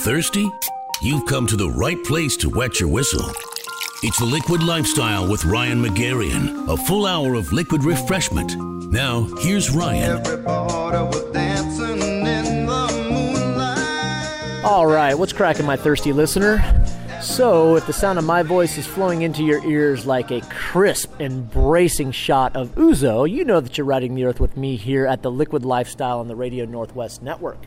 Thirsty? You've come to the right place to wet your whistle. It's the Liquid Lifestyle with Ryan Magarian, a full hour of liquid refreshment. Now, here's Ryan. All right, what's cracking, my thirsty listener? So, if the sound of my voice is flowing into your ears like a crisp and bracing shot of ouzo, you know that you're riding the earth with me here at the Liquid Lifestyle on the Radio Northwest Network.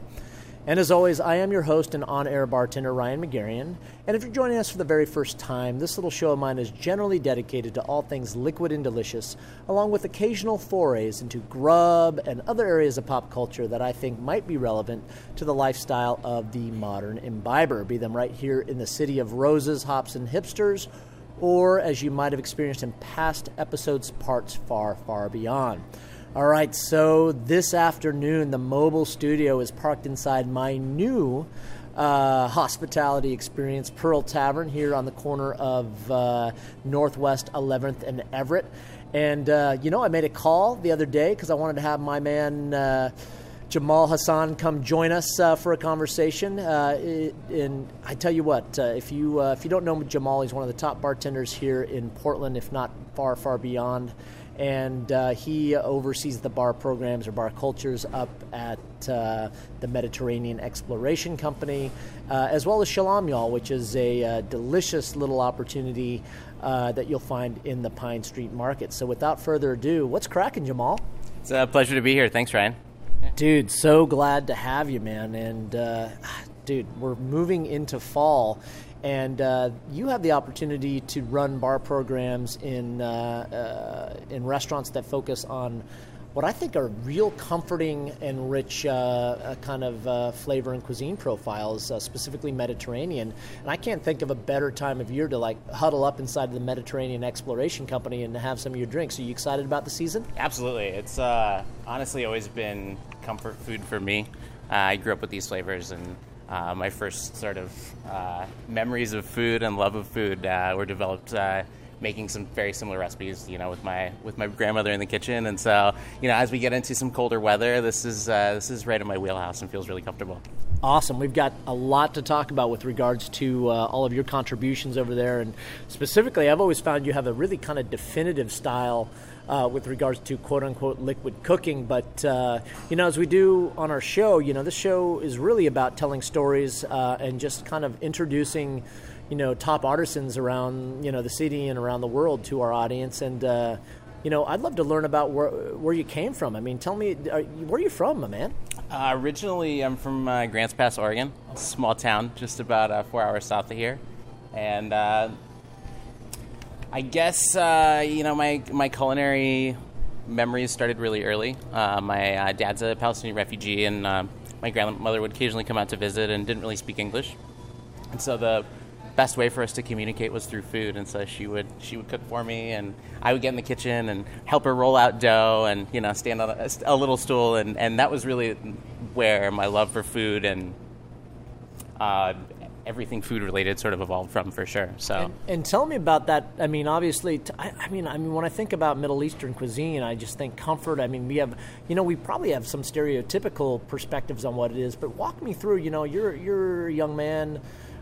And as always, I am your host and on air bartender, Ryan Magarian. And if you're joining us for the very first time, this little show of mine is generally dedicated to all things liquid and delicious, along with occasional forays into grub and other areas of pop culture that I think might be relevant to the lifestyle of the modern imbiber, be them right here in the city of roses, hops, and hipsters, or as you might have experienced in past episodes, parts far, far beyond. All right, so this afternoon, the mobile studio is parked inside my new uh, hospitality experience, Pearl Tavern, here on the corner of uh, Northwest 11th and Everett. And, uh, you know, I made a call the other day because I wanted to have my man. Uh, Jamal Hassan come join us uh, for a conversation. Uh, and I tell you what, uh, if you uh, if you don't know Jamal, he's one of the top bartenders here in Portland, if not far far beyond and uh, he oversees the bar programs or bar cultures up at uh, the Mediterranean Exploration Company, uh, as well as Shalom Y'all, which is a uh, delicious little opportunity uh, that you'll find in the Pine Street Market. So, without further ado, what's cracking, Jamal? It's a pleasure to be here. Thanks, Ryan. Dude, so glad to have you, man. And, uh, dude, we're moving into fall and uh, you have the opportunity to run bar programs in uh, uh, in restaurants that focus on what I think are real comforting and rich uh, uh, kind of uh, flavor and cuisine profiles, specifically Mediterranean. And I can't think of a better time of year to like huddle up inside the Mediterranean Exploration Company and have some of your drinks. Are you excited about the season? Absolutely. It's honestly always been comfort food for me. I grew up with these flavors and uh, my first sort of uh, memories of food and love of food uh, were developed uh, making some very similar recipes, you know, with my with my grandmother in the kitchen. And so, you know, as we get into some colder weather, this is uh, this is right in my wheelhouse and feels really comfortable. Awesome. We've got a lot to talk about with regards to uh, all of your contributions over there, and specifically, I've always found you have a really kind of definitive style uh, with regards to quote unquote liquid cooking. But, uh, you know, as we do on our show, you know, this show is really about telling stories uh, and just kind of introducing, you know, top artisans around, you know, the city and around the world to our audience. And, uh, you know, I'd love to learn about where, where you came from. I mean, tell me, are, where are you from, my man? Uh, originally, I'm from uh, Grants Pass, Oregon, small town just about four hours south of here. And I guess uh, you know my my culinary memories started really early. Uh, my uh, dad's a Palestinian refugee, and uh, my grandmother would occasionally come out to visit and didn't really speak English. And so the best way for us to communicate was through food. And so she would she would cook for me, and I would get in the kitchen and help her roll out dough, and you know stand on a, a little stool, and and that was really where my love for food and uh, everything food related sort of evolved from for sure. So, and, and tell me about that. I mean, obviously, t- I, I mean, I mean, when I think about Middle Eastern cuisine, I just think comfort. I mean, we have, you know, we probably have some stereotypical perspectives on what it is. But walk me through. You know, you're you're a young man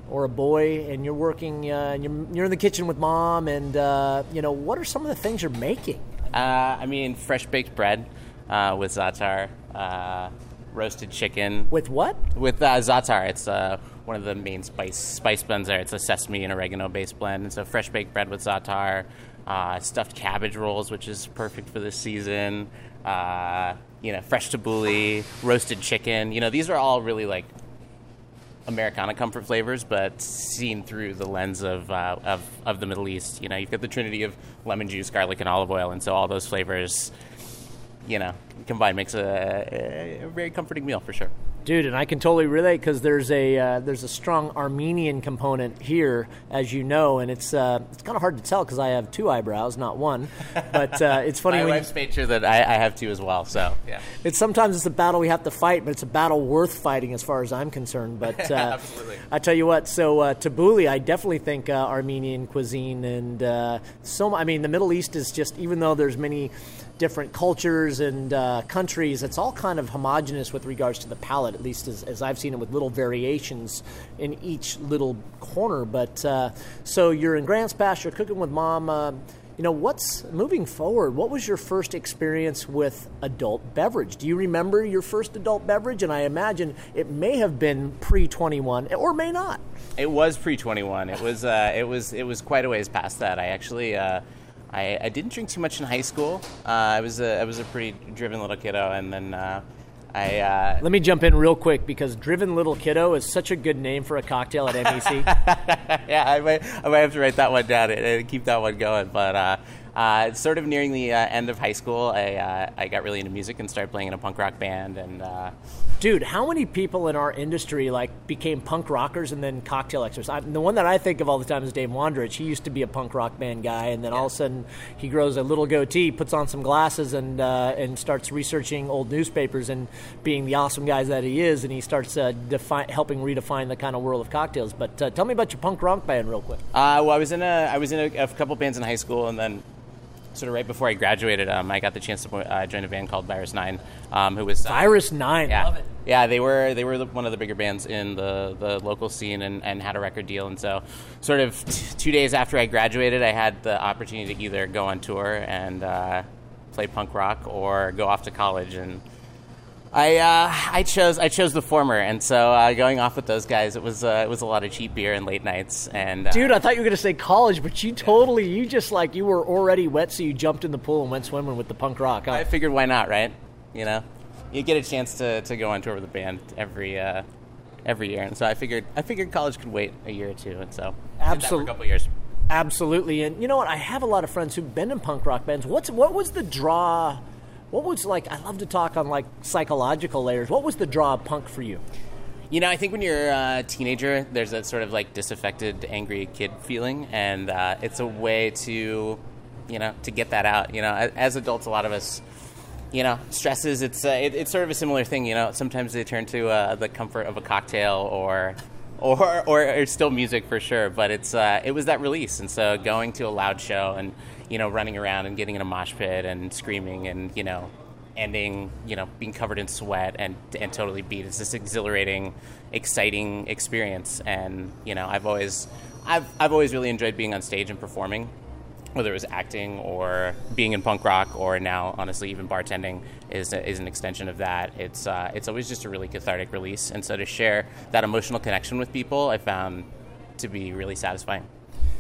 or a boy, and you're working, uh, and you're, you're in the kitchen with mom, and uh, you know, what are some of the things you're making? Uh, I mean, fresh baked bread uh, with za'atar uh, roasted chicken. With what? With uh, za'atar. It's uh, one of the main spice spice blends there. It's a sesame and oregano based blend. And so fresh baked bread with za'atar, uh, stuffed cabbage rolls, which is perfect for this season. Uh, you know, fresh tabbouleh, roasted chicken. You know, these are all really like Americana comfort flavors, but seen through the lens of, uh, of of the Middle East. You know, you've got the trinity of lemon juice, garlic, and olive oil, and so all those flavors, you know, combined makes a, a very comforting meal for sure. Dude, and I can totally relate because there's a uh, there's a strong Armenian component here, as you know, and it's uh, it's kind of hard to tell because I have two eyebrows, not one. But uh, it's funny. My when wife's made sure that I, I, have two as well. So yeah, it's sometimes it's a battle we have to fight, but it's a battle worth fighting as far as I'm concerned. But uh, absolutely, I tell you what. So uh, tabbouleh, I definitely think uh, Armenian cuisine and so. I mean, the Middle East is just even though there's many different cultures and uh, countries, it's all kind of homogenous with regards to the palate, at least as, as I've seen it, with little variations in each little corner. But uh, so you're in Grants Pass, you're cooking with mom. Uh, you know, what's moving forward? What was your first experience with adult beverage? Do you remember your first adult beverage? And I imagine it may have been pre 21 or may not. It was pre 21. It was uh, it was it was quite a ways past that. I actually uh, I, I, didn't drink too much in high school. Uh, I was a I was a pretty driven little kiddo, and then uh, I uh, let me jump in real quick because Driven Little Kiddo is such a good name for a cocktail at MEC. yeah, I might I might have to write that one down and, and keep that one going. But uh, uh, sort of nearing the uh, end of high school, I uh, I got really into music and started playing in a punk rock band. And uh, dude, how many people in our industry like became punk rockers and then cocktail experts? The one that I think of all the time is Dave Wondrich. He used to be a punk rock band guy, and then yeah. all of a sudden he grows a little goatee, puts on some glasses, and uh, and starts researching old newspapers and being the awesome guy that he is, and he starts uh, defi- helping redefine the kind of world of cocktails. But tell me about your punk rock band real quick. well, I was in a I was in a, a couple bands in high school, and then sort of right before I graduated, um, I got the chance to uh, join a band called Virus Nine, um, who was uh, Virus Nine. Yeah, Love it. Yeah, they were they were the, one of the bigger bands in the, the local scene and, and had a record deal. And so, sort of t- two days after I graduated, I had the opportunity to either go on tour and uh, play punk rock or go off to college and I uh, I chose I chose the former, and so uh, going off with those guys, it was uh, it was a lot of cheap beer and late nights. And uh, dude, I thought you were gonna say college, but you totally you just like you were already wet, so you jumped in the pool and went swimming with the punk rock. Huh? I figured why not, right? You know, you get a chance to, to go on tour with the band every uh, every year, and so I figured I figured college could wait a year or two, and so absolutely a couple years. Absolutely, and you know what? I have a lot of friends who've been in punk rock bands. What's what was the draw? What was like? I love to talk on like psychological layers. What was the draw of punk for you? You know, I think when you're a teenager, there's that sort of like disaffected, angry kid feeling, and uh, it's a way to, you know, to get that out. You know, as adults, a lot of us, you know, stresses. It's uh, it, it's sort of a similar thing. You know, sometimes they turn to uh, the comfort of a cocktail or. Or, or, still music for sure, but it's uh, it was that release, and so going to a loud show and you know, running around and getting in a mosh pit and screaming and, you know, ending, you know, being covered in sweat and, and totally beat. It's this exhilarating, exciting experience. And, you know, I've always, I've, I've always really enjoyed being on stage and performing, whether it was acting or being in punk rock or now, honestly, even bartending is, is an extension of that. It's, uh, it's always just a really cathartic release. And so to share that emotional connection with people, I found to be really satisfying.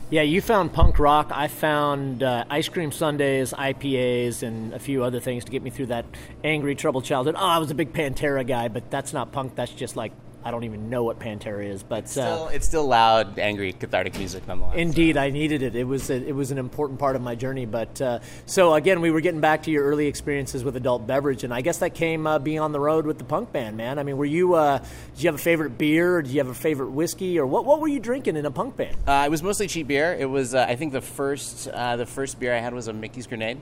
Yeah, you found punk rock. I found uh, ice cream sundaes, IPAs, and a few other things to get me through that angry, troubled childhood. Oh, I was a big Pantera guy, but that's not punk. That's just like I don't even know what Pantera is, but it's still, uh, it's still loud, angry, cathartic music nonetheless. Indeed, so. I needed it. It was a, it was an important part of my journey. But uh, so again, we were getting back to your early experiences with adult beverage, and I guess that came uh, being on the road with the punk band, man. I mean, were you? Uh, did you have a favorite beer? Or did you have a favorite whiskey? Or what? What were you drinking in a punk band? Uh, it was mostly cheap beer. It was uh, I think the first the first beer I had was a Mickey's Grenade,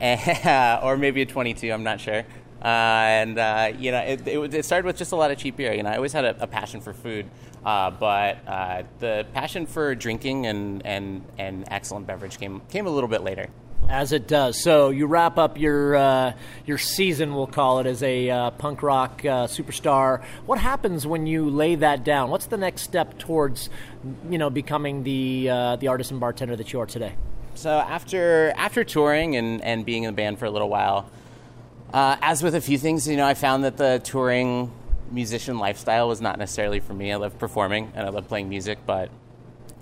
or maybe a 22. I'm not sure. Uh, and uh, you know, it, it, it, started with just a lot of cheap beer. You know, I always had a, a passion for food, uh, but uh, the passion for drinking and, and, and excellent beverage came came a little bit later. As it does. So you wrap up your uh, your season, we'll call it, as a uh, punk rock superstar. What happens when you lay that down? What's the next step towards, you know, becoming the the artist and bartender that you are today? So after after touring and, and being in the band for a little while. Uh, as with a few things, you know, I found that the touring musician lifestyle was not necessarily for me. I love performing and I love playing music, but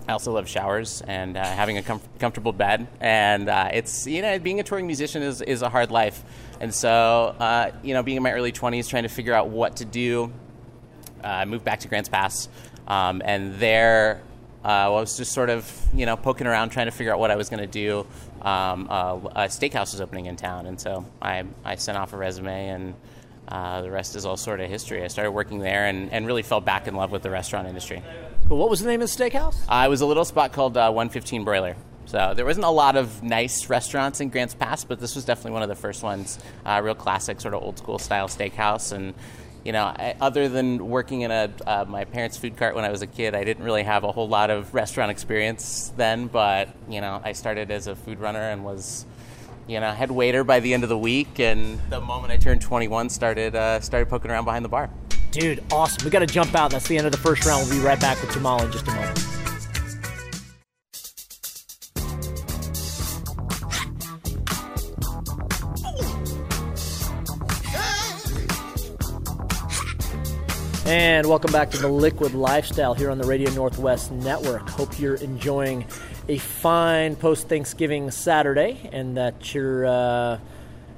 I also love showers and uh, having a com- comfortable bed. And uh, it's, you know, being a touring musician is, is a hard life. And so, uh, you know, being in my early 20s, trying to figure out what to do, uh, I moved back to Grants Pass. Um, and there, uh, I was just sort of, you know, poking around trying to figure out what I was going to do um, uh, a steakhouse was opening in town, and so I, I sent off a resume, and uh, the rest is all sort of history. I started working there and, and really fell back in love with the restaurant industry. Cool. What was the name of the steakhouse? Uh, it was a little spot called uh, 115 Broiler. So there wasn't a lot of nice restaurants in Grants Pass, but this was definitely one of the first ones. Uh, real classic, sort of old school style steakhouse, and you know, I, other than working in a uh, my parents' food cart when I was a kid, I didn't really have a whole lot of restaurant experience then. But you know, I started as a food runner and was you know, head waiter by the end of the week, and the moment I turned 21, started uh, started poking around behind the bar. Dude, awesome. We got to jump out. That's the end of the first round. We'll be right back with Jamal in just a moment. And welcome back to the Liquid Lifestyle here on the Radio Northwest Network. Hope you're enjoying a fine post Thanksgiving Saturday and that you're uh,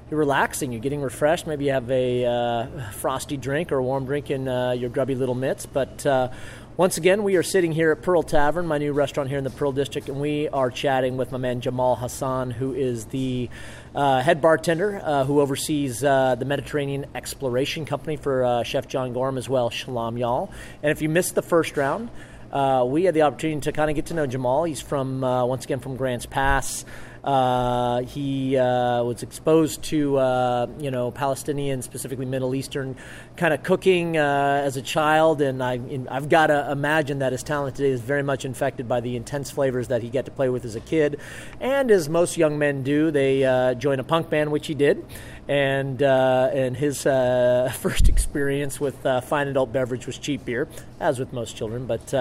you're relaxing, you're getting refreshed. Maybe you have a uh, frosty drink or a warm drink in uh, your grubby little mitts. But uh, once again, we are sitting here at Pearl Tavern, my new restaurant here in the Pearl District, and we are chatting with my man Jamal Hassan, who is the uh, head bartender uh, who oversees uh, the Mediterranean Exploration Company for uh, Chef John Gorham as well, Shalom Y'all. And if you missed the first round, uh, we had the opportunity to kind of get to know Jamal. He's from, uh, once again, from Grants Pass. Uh, he uh, was exposed to uh, you know Palestinian, specifically Middle Eastern, kind of cooking uh, as a child, and I, have got to imagine that his talent today is very much infected by the intense flavors that he got to play with as a kid, and as most young men do, they uh, join a punk band, which he did, and uh, and his first experience with fine adult beverage was cheap beer, as with most children, but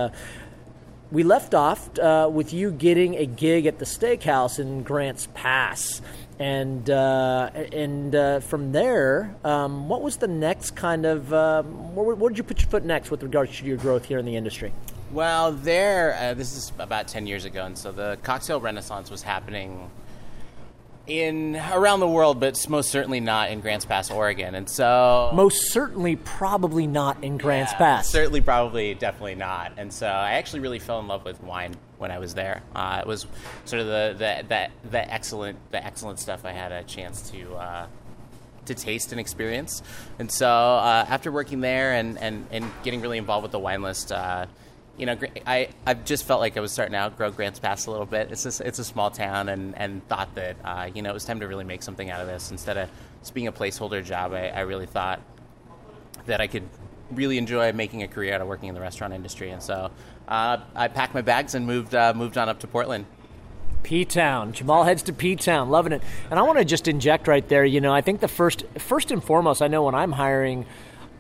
we left off uh, with you getting a gig at the steakhouse in Grants Pass. And uh, and uh, from there, um, what was the next kind of where, where, did you put your foot next with regards to your growth here in the industry? Well, there, uh, this is about ten years ago, and so the cocktail renaissance was happening in around the world, but most certainly not in Grants Pass, Oregon. And so, most certainly, probably not in Grants yeah, Pass. Certainly, probably, definitely not. And so, I actually really fell in love with wine when I was there. Uh, it was sort of the, the the the excellent the excellent stuff I had a chance to. Uh, to taste and experience, and so uh, after working there and, and, and getting really involved with the wine list, uh, you know, I I just felt like I was starting to outgrow Grants Pass a little bit. It's just, it's a small town, and and thought that uh, you know it was time to really make something out of this instead of just being a placeholder job. I, I really thought that I could really enjoy making a career out of working in the restaurant industry, and so uh, I packed my bags and moved uh, moved on up to Portland. P Town. Jamal heads to P Town, loving it. And I want to just inject right there. You know, I think the first first and foremost, I know when I'm hiring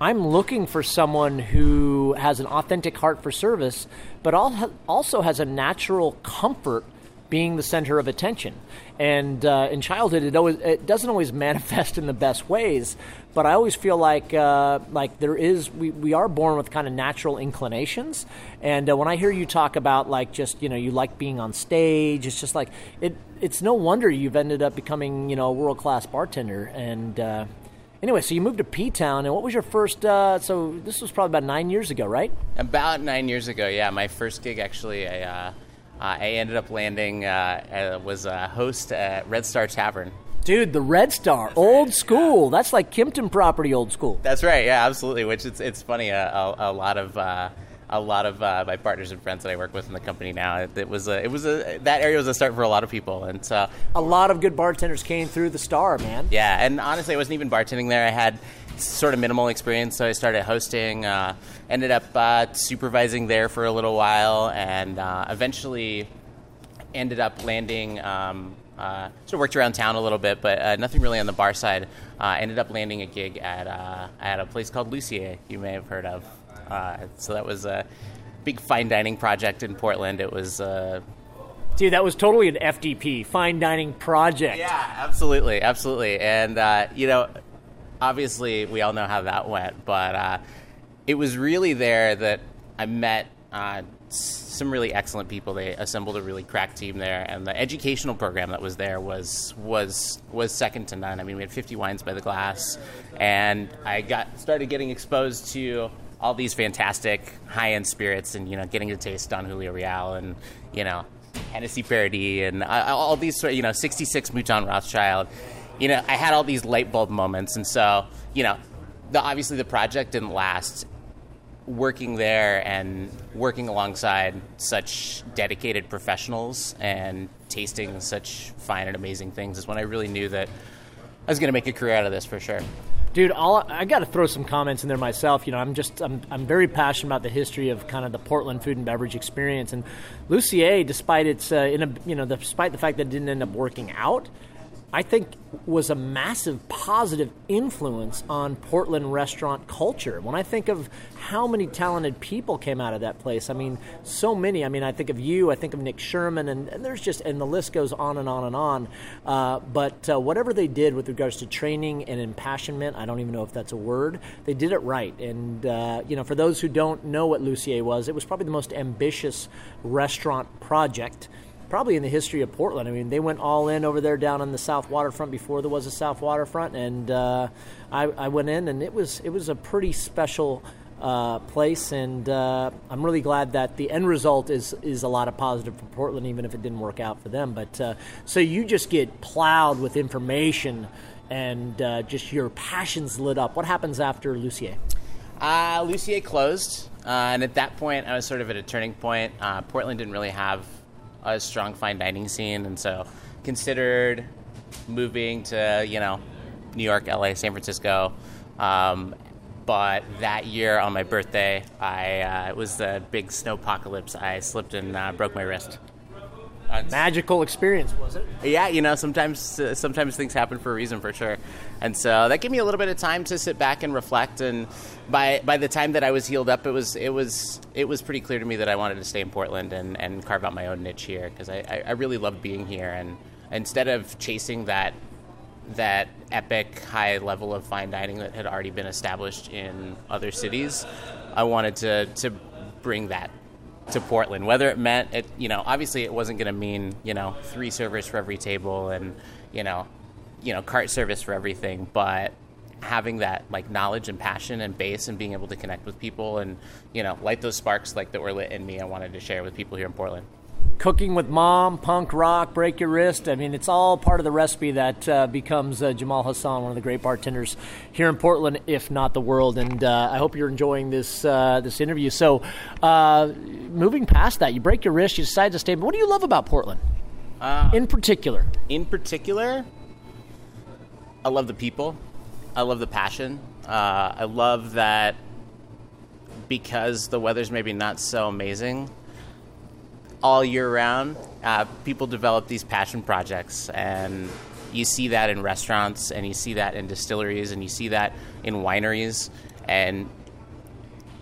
I'm looking for someone who has an authentic heart for service, but also has a natural comfort being the center of attention. And uh, in childhood, it always it doesn't always manifest in the best ways. But I always feel like uh, like there is we, we are born with kind of natural inclinations. And uh, when I hear you talk about like just you know you like being on stage, it's just like it. It's no wonder you've ended up becoming you know a world class bartender. And uh, Anyway, so you moved to P Town, and what was your first? Uh, so this was probably about nine years ago, right? About nine years ago, yeah. My first gig, actually, I, uh, I ended up landing uh, was a host at Red Star Tavern. Dude, the Red Star, That's old right, school. Yeah. That's like Kimpton property, old school. That's right. Yeah, absolutely. Which it's it's funny. A, a, a lot of uh, a lot of uh, my partners and friends that I work with in the company now. It, it, was a, it was a that area was a start for a lot of people, and so a lot of good bartenders came through the Star, man. Yeah, and honestly, I wasn't even bartending there. I had sort of minimal experience, so I started hosting. Uh, ended up uh, supervising there for a little while, and uh, eventually ended up landing. Um, uh, sort of worked around town a little bit, but uh, nothing really on the bar side. Uh, ended up landing a gig at uh, at a place called Lucier. You may have heard of. Uh, so that was a big fine dining project in Portland. It was. Uh, Dude, that was totally an FDP, fine dining project. Yeah, absolutely, absolutely. And, uh, you know, obviously we all know how that went, but uh, it was really there that I met uh, some really excellent people. They assembled a really crack team there, and the educational program that was there was was was second to none. I mean, we had 50 wines by the glass, and I got started getting exposed to all these fantastic high end spirits, and you know, getting to taste Don Julio Real and you know, Hennessy Paradis and uh, all these you know, 66 Mouton Rothschild. You know, I had all these light bulb moments, and so you know, the, obviously the project didn't last. Working there and working alongside such dedicated professionals and tasting such fine and amazing things is when I really knew that I was going to make a career out of this for sure. Dude, I'll, i got to throw some comments in there myself. You know, I'm just I'm, I'm very passionate about the history of kind of the Portland food and beverage experience. And Lucier, despite its uh, in a, you know despite the fact that it didn't end up working out, I think was a massive positive influence on Portland restaurant culture. When I think of how many talented people came out of that place, I mean, so many. I mean, I think of you, I think of Nick Sherman, and, and there's just, and the list goes on and on and on. Uh, but uh, whatever they did with regards to training and impassionment, I don't even know if that's a word, they did it right. And, uh, you know, for those who don't know what Lucier was, it was probably the most ambitious restaurant project probably in the history of Portland. I mean, they went all in over there down on the South Waterfront before there was a South Waterfront, and uh, I, I, went in, and it was it was a pretty special. Uh, place, and uh, I'm really glad that the end result is is a lot of positive for Portland, even if it didn't work out for them. But uh, so you just get plowed with information, and uh, just your passions lit up. What happens after Lucier? Uh, Lucier closed, uh, and at that point, I was sort of at a turning point. Portland didn't really have a strong fine dining scene, and so considered moving to you know New York, LA, San Francisco. Um, but that year on my birthday, I uh, it was the big snow apocalypse. I slipped and uh, broke my wrist. Magical experience, was it? Yeah, you know, sometimes uh, sometimes things happen for a reason, for sure. And so that gave me a little bit of time to sit back and reflect. And by by the time that I was healed up, it was it was it was pretty clear to me that I wanted to stay in Portland and, and carve out my own niche here because I, I really loved being here. And instead of chasing that that epic high level of fine dining that had already been established in other cities, I wanted to to bring that to Portland. Whether it meant it, you know, obviously it wasn't going to mean you know three servers for every table and you know, you know, cart service for everything, but having that like knowledge and passion and base and being able to connect with people and you know light those sparks like that were lit in me i wanted to share with people here in portland cooking with mom, punk rock, break your wrist. I mean, it's all part of the recipe that uh, becomes uh, Jamal Hassan, one of the great bartenders here in Portland, if not the world. And uh, I hope you're enjoying this uh, this interview. So, uh, moving past that, you break your wrist, you decide to stay. But what do you love about Portland, uh, in particular? In particular, I love the people. I love the passion. I love that because the weather's maybe not so amazing all year round, uh, people develop these passion projects, and you see that in restaurants, and you see that in distilleries, and you see that in wineries, and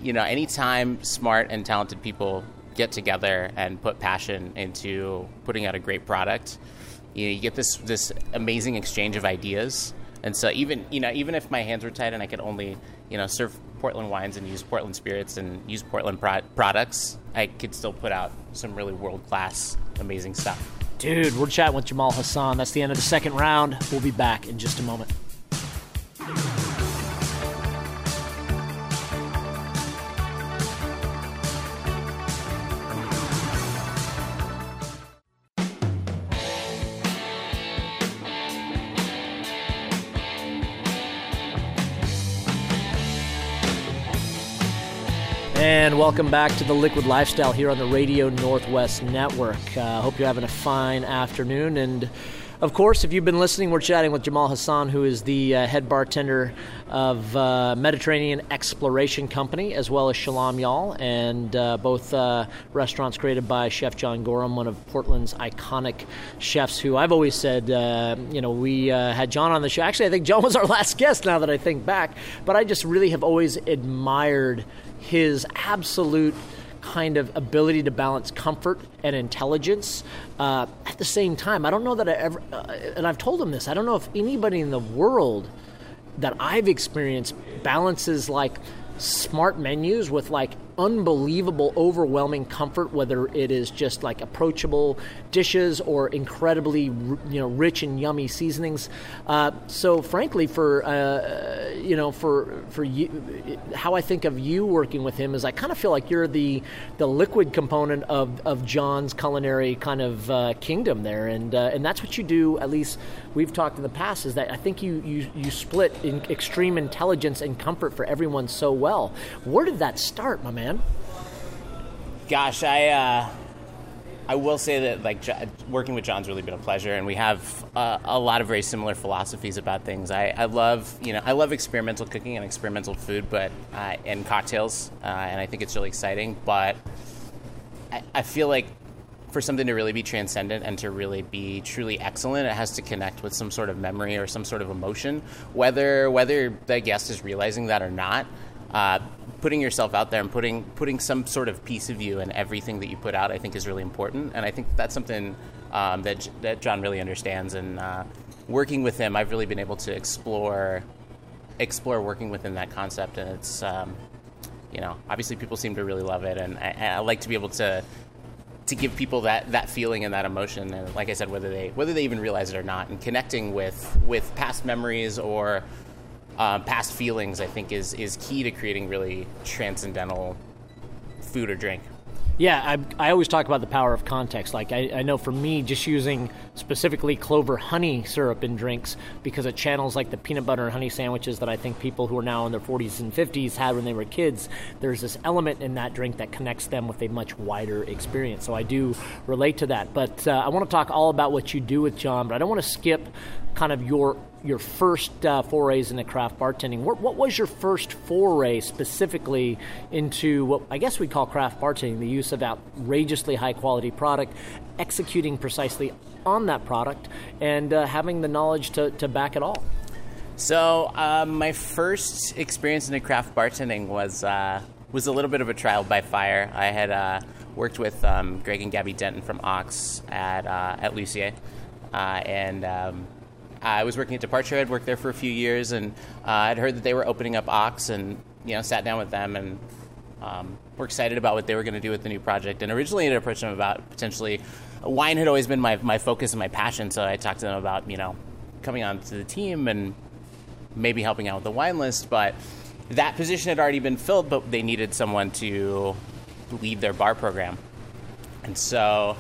you know, anytime smart and talented people get together and put passion into putting out a great product, you, know, you get this this amazing exchange of ideas. And so even you know even if my hands were tied and I could only you know serve Portland wines and use Portland spirits and use Portland pro- products, I could still put out some really world class, amazing stuff. Dude, we're chatting with Jamal Hassan. That's the end of the second round. We'll be back in just a moment. Welcome back to the Liquid Lifestyle here on the Radio Northwest Network. I uh, hope you're having a fine afternoon. And of course, if you've been listening, we're chatting with Jamal Hassan, who is the uh, head bartender of uh, Mediterranean Exploration Company, as well as Shalom Y'all, and uh, both uh, restaurants created by Chef John Gorham, one of Portland's iconic chefs. Who I've always said, uh, you know, we uh, had John on the show. Actually, I think John was our last guest. Now that I think back, but I just really have always admired his absolute kind of ability to balance comfort and intelligence uh, at the same time. I don't know that I ever, uh, and I've told him this, I don't know if anybody in the world that I've experienced balances like smart menus with like unbelievable, overwhelming comfort, whether it is just like approachable dishes or incredibly, you know, rich and yummy seasonings. Uh, so, frankly, for uh, you know, for for you, how I think of you working with him is I kind of feel like you're the the liquid component of, of John's culinary kind of uh, kingdom there, and uh, and that's what you do. At least we've talked in the past is that I think you you you split in extreme intelligence and comfort for everyone so well. Where did that start, my man? Man? Gosh, I uh, I will say that like working with John's really been a pleasure, and we have uh, a lot of very similar philosophies about things. I, I love you know I love experimental cooking and experimental food, but uh, and cocktails, uh, and I think it's really exciting. But I, I feel like for something to really be transcendent and to really be truly excellent, it has to connect with some sort of memory or some sort of emotion, whether whether the guest is realizing that or not. Uh, putting yourself out there and putting putting some sort of piece of you in everything that you put out, I think, is really important. And I think that's something um, that that John really understands. And uh, working with him, I've really been able to explore explore working within that concept. And it's um, you know, obviously people seem to really love it, and I, I like to be able to to give people that, that feeling and that emotion and like I said whether they whether they even realize it or not and connecting with with past memories or uh, past feelings I think is is key to creating really transcendental food or drink. Yeah, I, I always talk about the power of context. Like, I, I know for me, just using specifically clover honey syrup in drinks because it channels like the peanut butter and honey sandwiches that I think people who are now in their 40s and 50s had when they were kids. There's this element in that drink that connects them with a much wider experience. So I do relate to that. But uh, I want to talk all about what you do with John, but I don't want to skip kind of your your first uh, forays into craft bartending. What, what, was your first foray specifically into what I guess we call craft bartending, the use of outrageously high quality product, executing precisely on that product, and uh, having the knowledge to, to back it all? So, um, my first experience in craft bartending was uh, was a little bit of a trial by fire. I had uh, worked with um, Greg and Gabby Denton from Ox at uh, at Lucier, uh, and um, I was working at Departure. I'd worked there for a few years, and uh, I'd heard that they were opening up Ox, and you know, sat down with them and um, were excited about what they were going to do with the new project. And originally, I had approached them about potentially wine had always been my my focus and my passion. So I talked to them about you know coming on to the team and maybe helping out with the wine list, but that position had already been filled, but they needed someone to lead their bar program. And so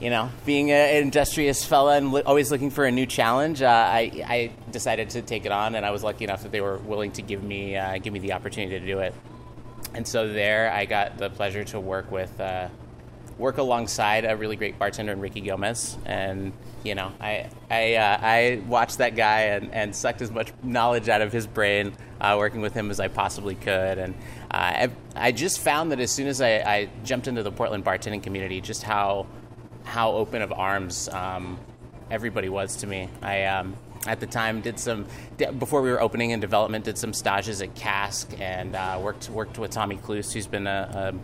you know, being an industrious fella and always looking for a new challenge, uh, I, I decided to take it on, and I was lucky enough that they were willing to give me uh, give me the opportunity to do it. And so there, I got the pleasure to work with uh, work alongside a really great bartender, Ricky Gomez, and you know, I I, uh, I watched that guy and, and sucked as much knowledge out of his brain uh, working with him as I possibly could, and uh, I, I just found that as soon as I, I jumped into the Portland bartending community, just how how open of arms um, everybody was to me. I um, at the time did some before we were opening in development did some stages at Kask and uh, worked worked with Tommy Klus, who's been a,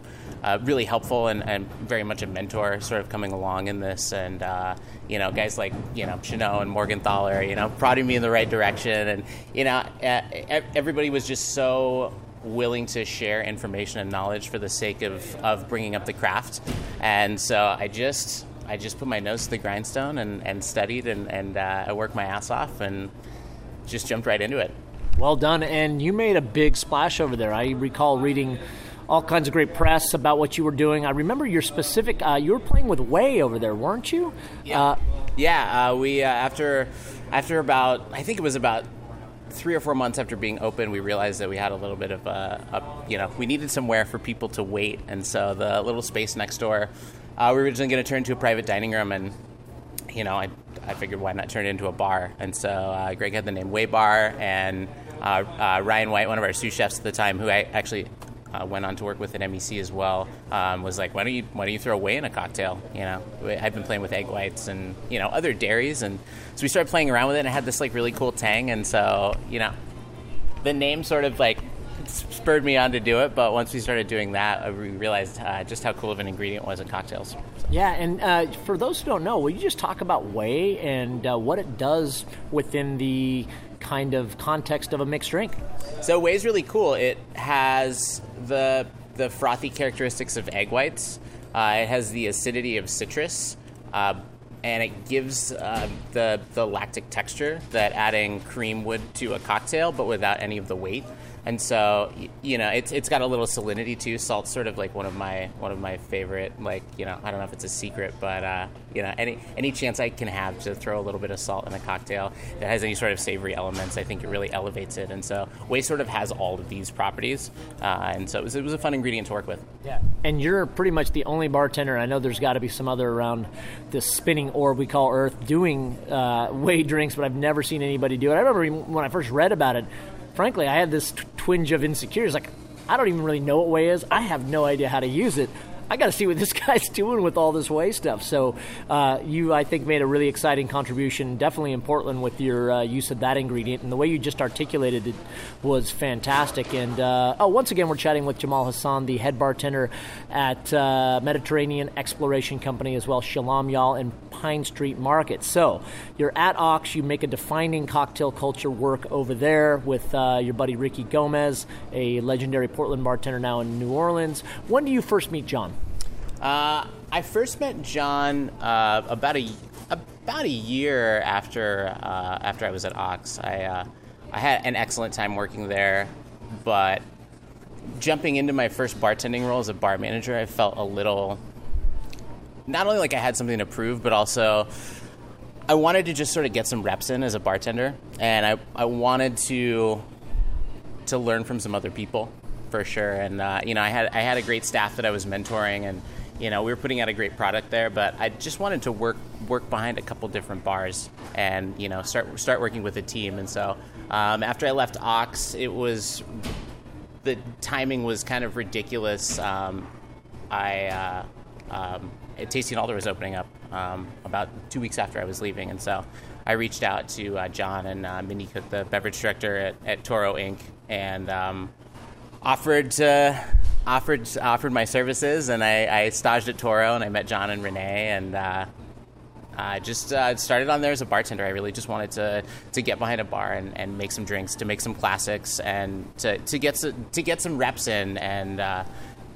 a, a really helpful and, and, very much a mentor, sort of coming along in this. And uh, you know, guys like you know Chanot and Morgenthaler, you know, prodding me in the right direction. And you know, everybody was just so willing to share information and knowledge for the sake of, of bringing up the craft. And so I just I just put my nose to the grindstone and, and studied and, and uh, I worked my ass off and just jumped right into it. Well done. And you made a big splash over there. I recall reading all kinds of great press about what you were doing. I remember your specific, uh, you were playing with whey over there, weren't you? Yeah. Uh, yeah, uh, we, uh, after, after about, I think it was about three or four months after being open, we realized that we had a little bit of a, a, you know, we needed somewhere for people to wait, and so the little space next door uh, we were originally going to turn into a private dining room, and you know, I, I figured why not turn it into a bar? And so uh, Greg had the name Whey Bar, and uh, uh, Ryan White, one of our sous chefs at the time, who I actually uh, went on to work with at MEC as well, um, was like, why don't you why don't you throw whey in a cocktail? You know, I've been playing with egg whites and you know other dairies, and so we started playing around with it, and it had this like really cool tang, and so you know, the name sort of like spurred me on to do it. But once we started doing that, we realized uh, just how cool of an ingredient was in cocktails. Yeah, and uh, for those who don't know, will you just talk about whey and uh, what it does within the kind of context of a mixed drink? So whey is really cool. It has the the frothy characteristics of egg whites. Uh, it has the acidity of citrus. Uh, and it gives uh, the the lactic texture that adding cream would to a cocktail, but without any of the weight and so you know it's it's got a little salinity too. Salt's sort of like one of my one of my favorite. Like you know, I don't know if it's a secret, but uh, you know, any any chance I can have to throw a little bit of salt in a cocktail that has any sort of savory elements, I think it really elevates it. And so whey sort of has all of these properties, uh, and so it was, it was a fun ingredient to work with. Yeah, and you're pretty much the only bartender. I know there's got to be some other around this spinning orb we call Earth doing uh, whey drinks, but I've never seen anybody do it. I remember when I first read about it frankly, I had this t- twinge of insecurity. Like, I don't even really know what whey is. I have no idea how to use it. I got to see what this guy's doing with all this whey stuff. So uh, you, I think, made a really exciting contribution, definitely in Portland with your uh, use of that ingredient, and the way you just articulated it was fantastic. And uh, oh, once again, we're chatting with Jamal Hassan, the head bartender at uh, Mediterranean Exploration Company, as well Shalom Y'all and Pine Street Market. So you're at Ox, you make a defining cocktail culture work over there with uh, your buddy Ricky Gomez, a legendary Portland bartender now in New Orleans. When do you first meet John? Uh, I first met John uh, about a about a year after uh, after I was at Ox. I uh, I had an excellent time working there, but jumping into my first bartending role as a bar manager, I felt a little not only like I had something to prove, but also I wanted to just sort of get some reps in as a bartender, and I, I wanted to to learn from some other people for sure. And uh, you know, I had I had a great staff that I was mentoring, and you know, we were putting out a great product there. But I just wanted to work work behind a couple different bars, and you know, start start working with a team. And so um, after I left Ox, it was the timing was kind of ridiculous. Um, I uh, um, Tasty n Alder was opening up um, about two weeks after I was leaving, and so I reached out to uh, John and uh, Mindy Cook, the beverage director at, at Toro Inc., and um, offered to, offered offered my services. And I, I staged at Toro, and I met John and Renee, and uh, I just uh, started on there as a bartender. I really just wanted to to get behind a bar and, and make some drinks, to make some classics, and to, to get some, to get some reps in and uh,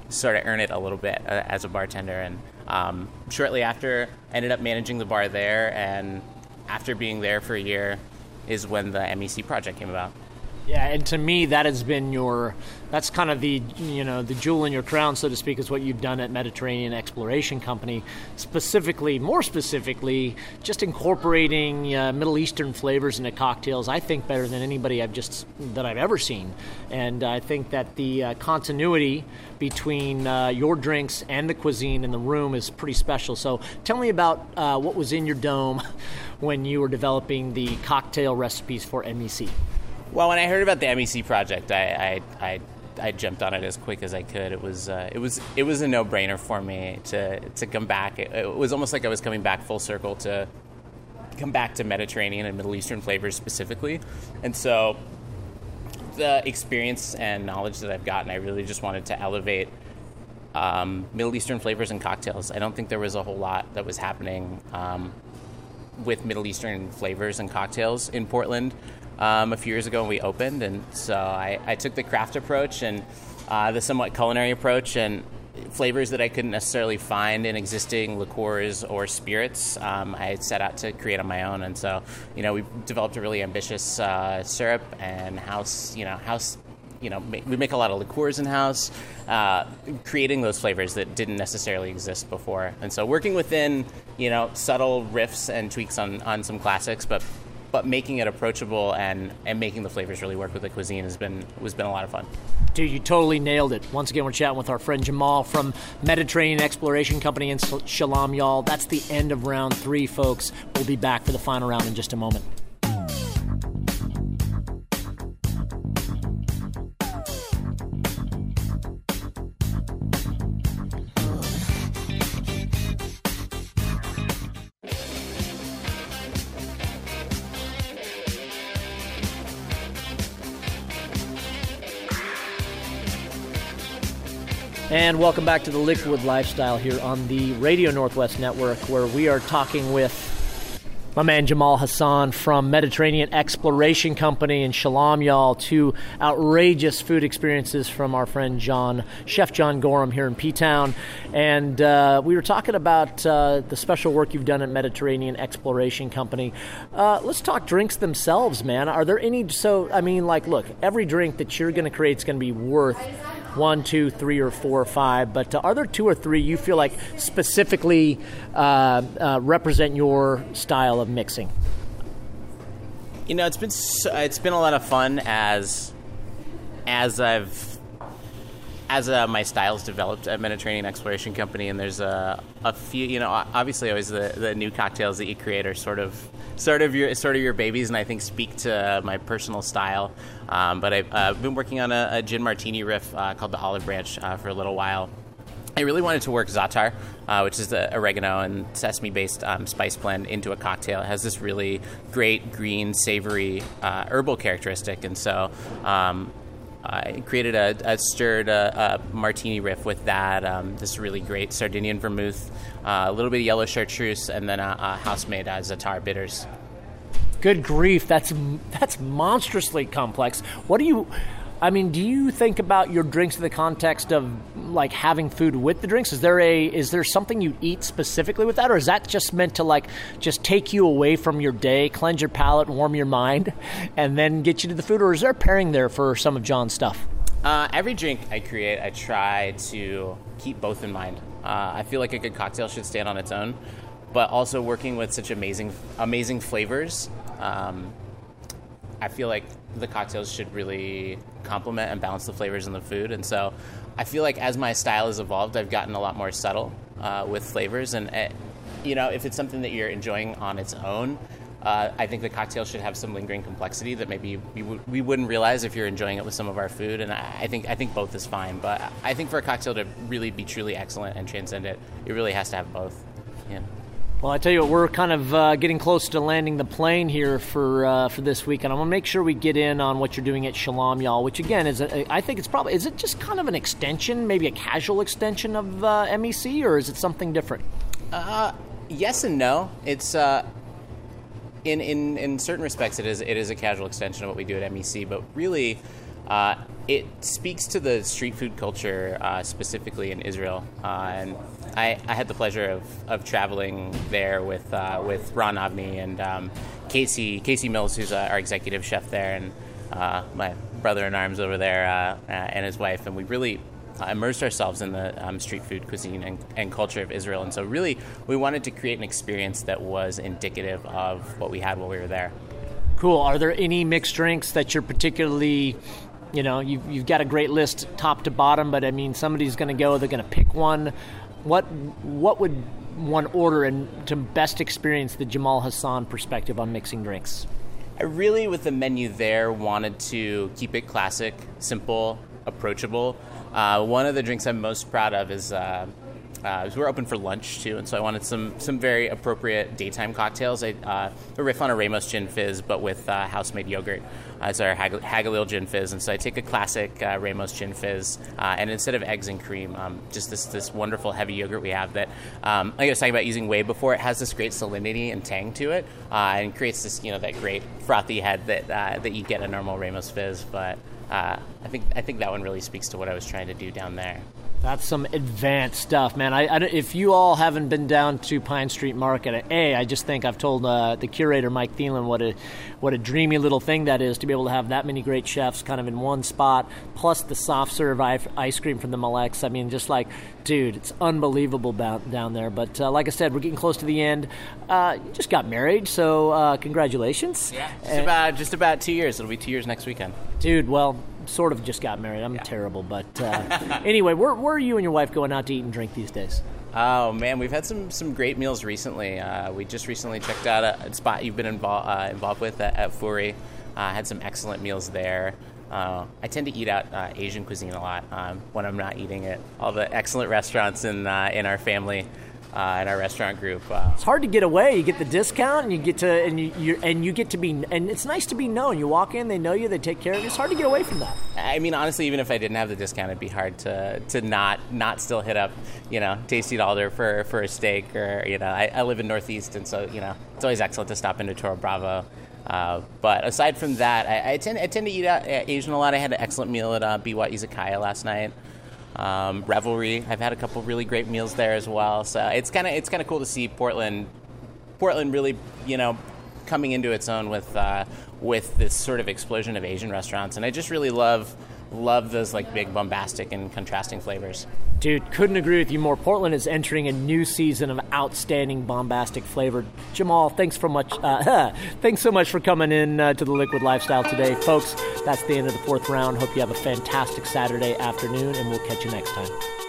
sort of earn it a little bit uh, as a bartender. And um, shortly after, ended up managing the bar there, and after being there for a year, is when the MEC project came about. Yeah, and to me, that has been your that's kind of the you know the jewel in your crown, so to speak, is what you've done at Mediterranean Exploration Company. Specifically, more specifically, just incorporating uh, Middle Eastern flavors into cocktails. I think better than anybody I've just that I've ever seen, and I think that the uh, continuity between uh, your drinks and the cuisine in the room is pretty special. So, tell me about uh, what was in your dome when you were developing the cocktail recipes for MEC. Well, when I heard about the MEC project, I, I, I, I jumped on it as quick as I could. It was uh, it was it was a no brainer for me to to come back. It, it, was almost like I was coming back full circle to come back to Mediterranean and Middle Eastern flavors specifically, and so the experience and knowledge that I've gotten, I really just wanted to elevate um, Middle Eastern flavors and cocktails. I don't think there was a whole lot that was happening um, with Middle Eastern flavors and cocktails in Portland um, a few years ago when we opened, and so I, I took the craft approach and uh, the somewhat culinary approach and flavors that I couldn't necessarily find in existing liqueurs or spirits. Um, I set out to create on my own, and so you know we developed a really ambitious uh, syrup and house, you know, house. You know, we make a lot of liqueurs in house, uh, creating those flavors that didn't necessarily exist before. And so, working within, you know, subtle riffs and tweaks on, on some classics, but but making it approachable and, and making the flavors really work with the cuisine has been has been a lot of fun. Dude, you totally nailed it. Once again, we're chatting with our friend Jamal from Mediterranean Exploration Company in Shalom, y'all. That's the end of round three, folks. We'll be back for the final round in just a moment. And welcome back to the Liquid Lifestyle here on the Radio Northwest Network, where we are talking with my man Jamal Hassan from Mediterranean Exploration Company and Shalom Y'all. Two outrageous food experiences from our friend John, Chef John Gorham here in P Town. And uh, we were talking about uh, the special work you've done at Mediterranean Exploration Company. Uh, let's talk drinks themselves, man. Are there any? So, I mean, like, look, every drink that you're going to create is going to be worth one, two, three, or four or five. But are there two or three you feel like specifically uh, uh, represent your style of mixing? You know, it's been so, it's been a lot of fun as as I've as uh, my styles developed at Mediterranean Exploration Company, and there's a, a few, you know, obviously always the, the new cocktails that you create are sort of sort of your sort of your babies, and I think speak to my personal style. Um, but I've uh, been working on a, a, gin martini riff uh, called the Olive Branch uh, for a little while, I really wanted to work za'atar, uh, which is the oregano and sesame based um, spice blend, into a cocktail. It has this really great green, savory uh, herbal characteristic. And so um, I created a, a stirred uh, a martini riff with that, um, this really great Sardinian vermouth, uh, a little bit of yellow chartreuse, and then a, a house made uh, za'atar bitters. Good grief, that's that's monstrously complex. What do you? I mean, do you think about your drinks in the context of like having food with the drinks? Is there a is there something you eat specifically with that, or is that just meant to like just take you away from your day, cleanse your palate, warm your mind, and then get you to the food, or is there pairing there for some of John's stuff? Uh, every drink I create, I try to keep both in mind. Uh, I feel like a good cocktail should stand on its own, but also working with such amazing amazing flavors. Um, I feel like the cocktails should really complement and balance the flavors in the food. And so I feel like as my style has evolved, I've gotten a lot more subtle uh, with flavors. And, it, you know, if it's something that you're enjoying on its own, uh, I think the cocktail should have some lingering complexity that maybe we, w- we wouldn't realize if you're enjoying it with some of our food. And I, I, think I think both is fine. But I think for a cocktail to really be truly excellent and transcend it, it really has to have both. Yeah. Well, I tell you what, we're kind of uh, getting close to landing the plane here for uh, for this week, and I'm gonna make sure we get in on what you're doing at Shalom Y'all, which again is a, I think it's probably is it just kind of an extension, maybe a casual extension of uh, MEC, or is it something different? Uh, yes and no. It's uh, in in in certain respects, it is it is a casual extension of what we do at MEC, but really. Uh, it speaks to the street food culture, uh, specifically in Israel. Uh, and I, I, had the pleasure of, of traveling there with uh, with Ron Avni and um, Kasey Kasey Mills, who's uh, our executive chef there, and uh, my brother in arms over there, and his wife. And we really immersed ourselves in the um, street food cuisine and, and, culture of Israel. And so, really, we wanted to create an experience that was indicative of what we had while we were there. Cool. Are there any mixed drinks that you're particularly you know, you've, you've got a great list top to bottom, but I mean, somebody's going to go, they're going to pick one. What what would one order and to best experience the Jamal Hassan perspective on mixing drinks? I really, with the menu there, wanted to keep it classic, simple, approachable. Uh, one of the drinks I'm most proud of is uh, uh, we're open for lunch too, and so I wanted some some very appropriate daytime cocktails. I uh, a riff on a Ramos gin fizz, but with uh, house made yogurt as our Hag- Hagalil gin fizz. And so I take a classic uh, Ramos gin fizz, uh, and instead of eggs and cream, um, just this this wonderful heavy yogurt we have that, um, like I was talking about using whey before, it has this great salinity and tang to it, uh, and creates this you know that great frothy head that that you get a normal Ramos fizz, but. I think I think that one really speaks to what I was trying to do down there. That's some advanced stuff, man. I, I, if you all haven't been down to Pine Street Market, a I just think I've told uh, the curator Mike Thelin what a what a dreamy little thing that is to be able to have that many great chefs kind of in one spot, plus the soft serve ice cream from the Malex. I mean, just like, dude, it's unbelievable down there. But uh, like I said, we're getting close to the end. Uh, you just got married, so uh, congratulations. Yeah, just about just about two years. It'll be two years next weekend. Dude, well, sort of just got married. I'm yeah. terrible, but uh, anyway, where, where are you and your wife going out to eat and drink these days? Oh man, we've had some some great meals recently. Uh, we just recently checked out a, a spot you've been involved uh, involved with at, at Afuri. Uh, had some excellent meals there. Uh, I tend to eat out uh, Asian cuisine a lot um, when I'm not eating at all the excellent restaurants in uh, in our family uh, in our restaurant group. Uh, it's hard to get away. You get the discount, and you get to and you, you and you get to be and it's nice to be known. You walk in, they know you, they take care of you. It's hard to get away from that. I mean, honestly, even if I didn't have the discount, it'd be hard to to not not still hit up, you know, Tasty Alder for for a steak or you know, I, I, live in Northeast, and so you know, it's always excellent to stop into Toro Bravo. Uh, but aside from that, I, I, tend I tend to eat out uh, Asian a lot. I had an excellent meal at uh, Biwa Izakaya last night um, Revelry. I've had a couple really great meals there as well. So it's kind of it's kind of cool to see Portland, Portland really you know coming into its own with uh, with this sort of explosion of Asian restaurants, and I just really love love those like big bombastic and contrasting flavors. Dude, couldn't agree with you more. Portland is entering a new season of outstanding bombastic flavor. Jamal, thanks for much. Uh, thanks so much for coming in uh, to the Liquid Lifestyle today, folks. That's the end of the fourth round. Hope you have a fantastic Saturday afternoon, and we'll catch you next time.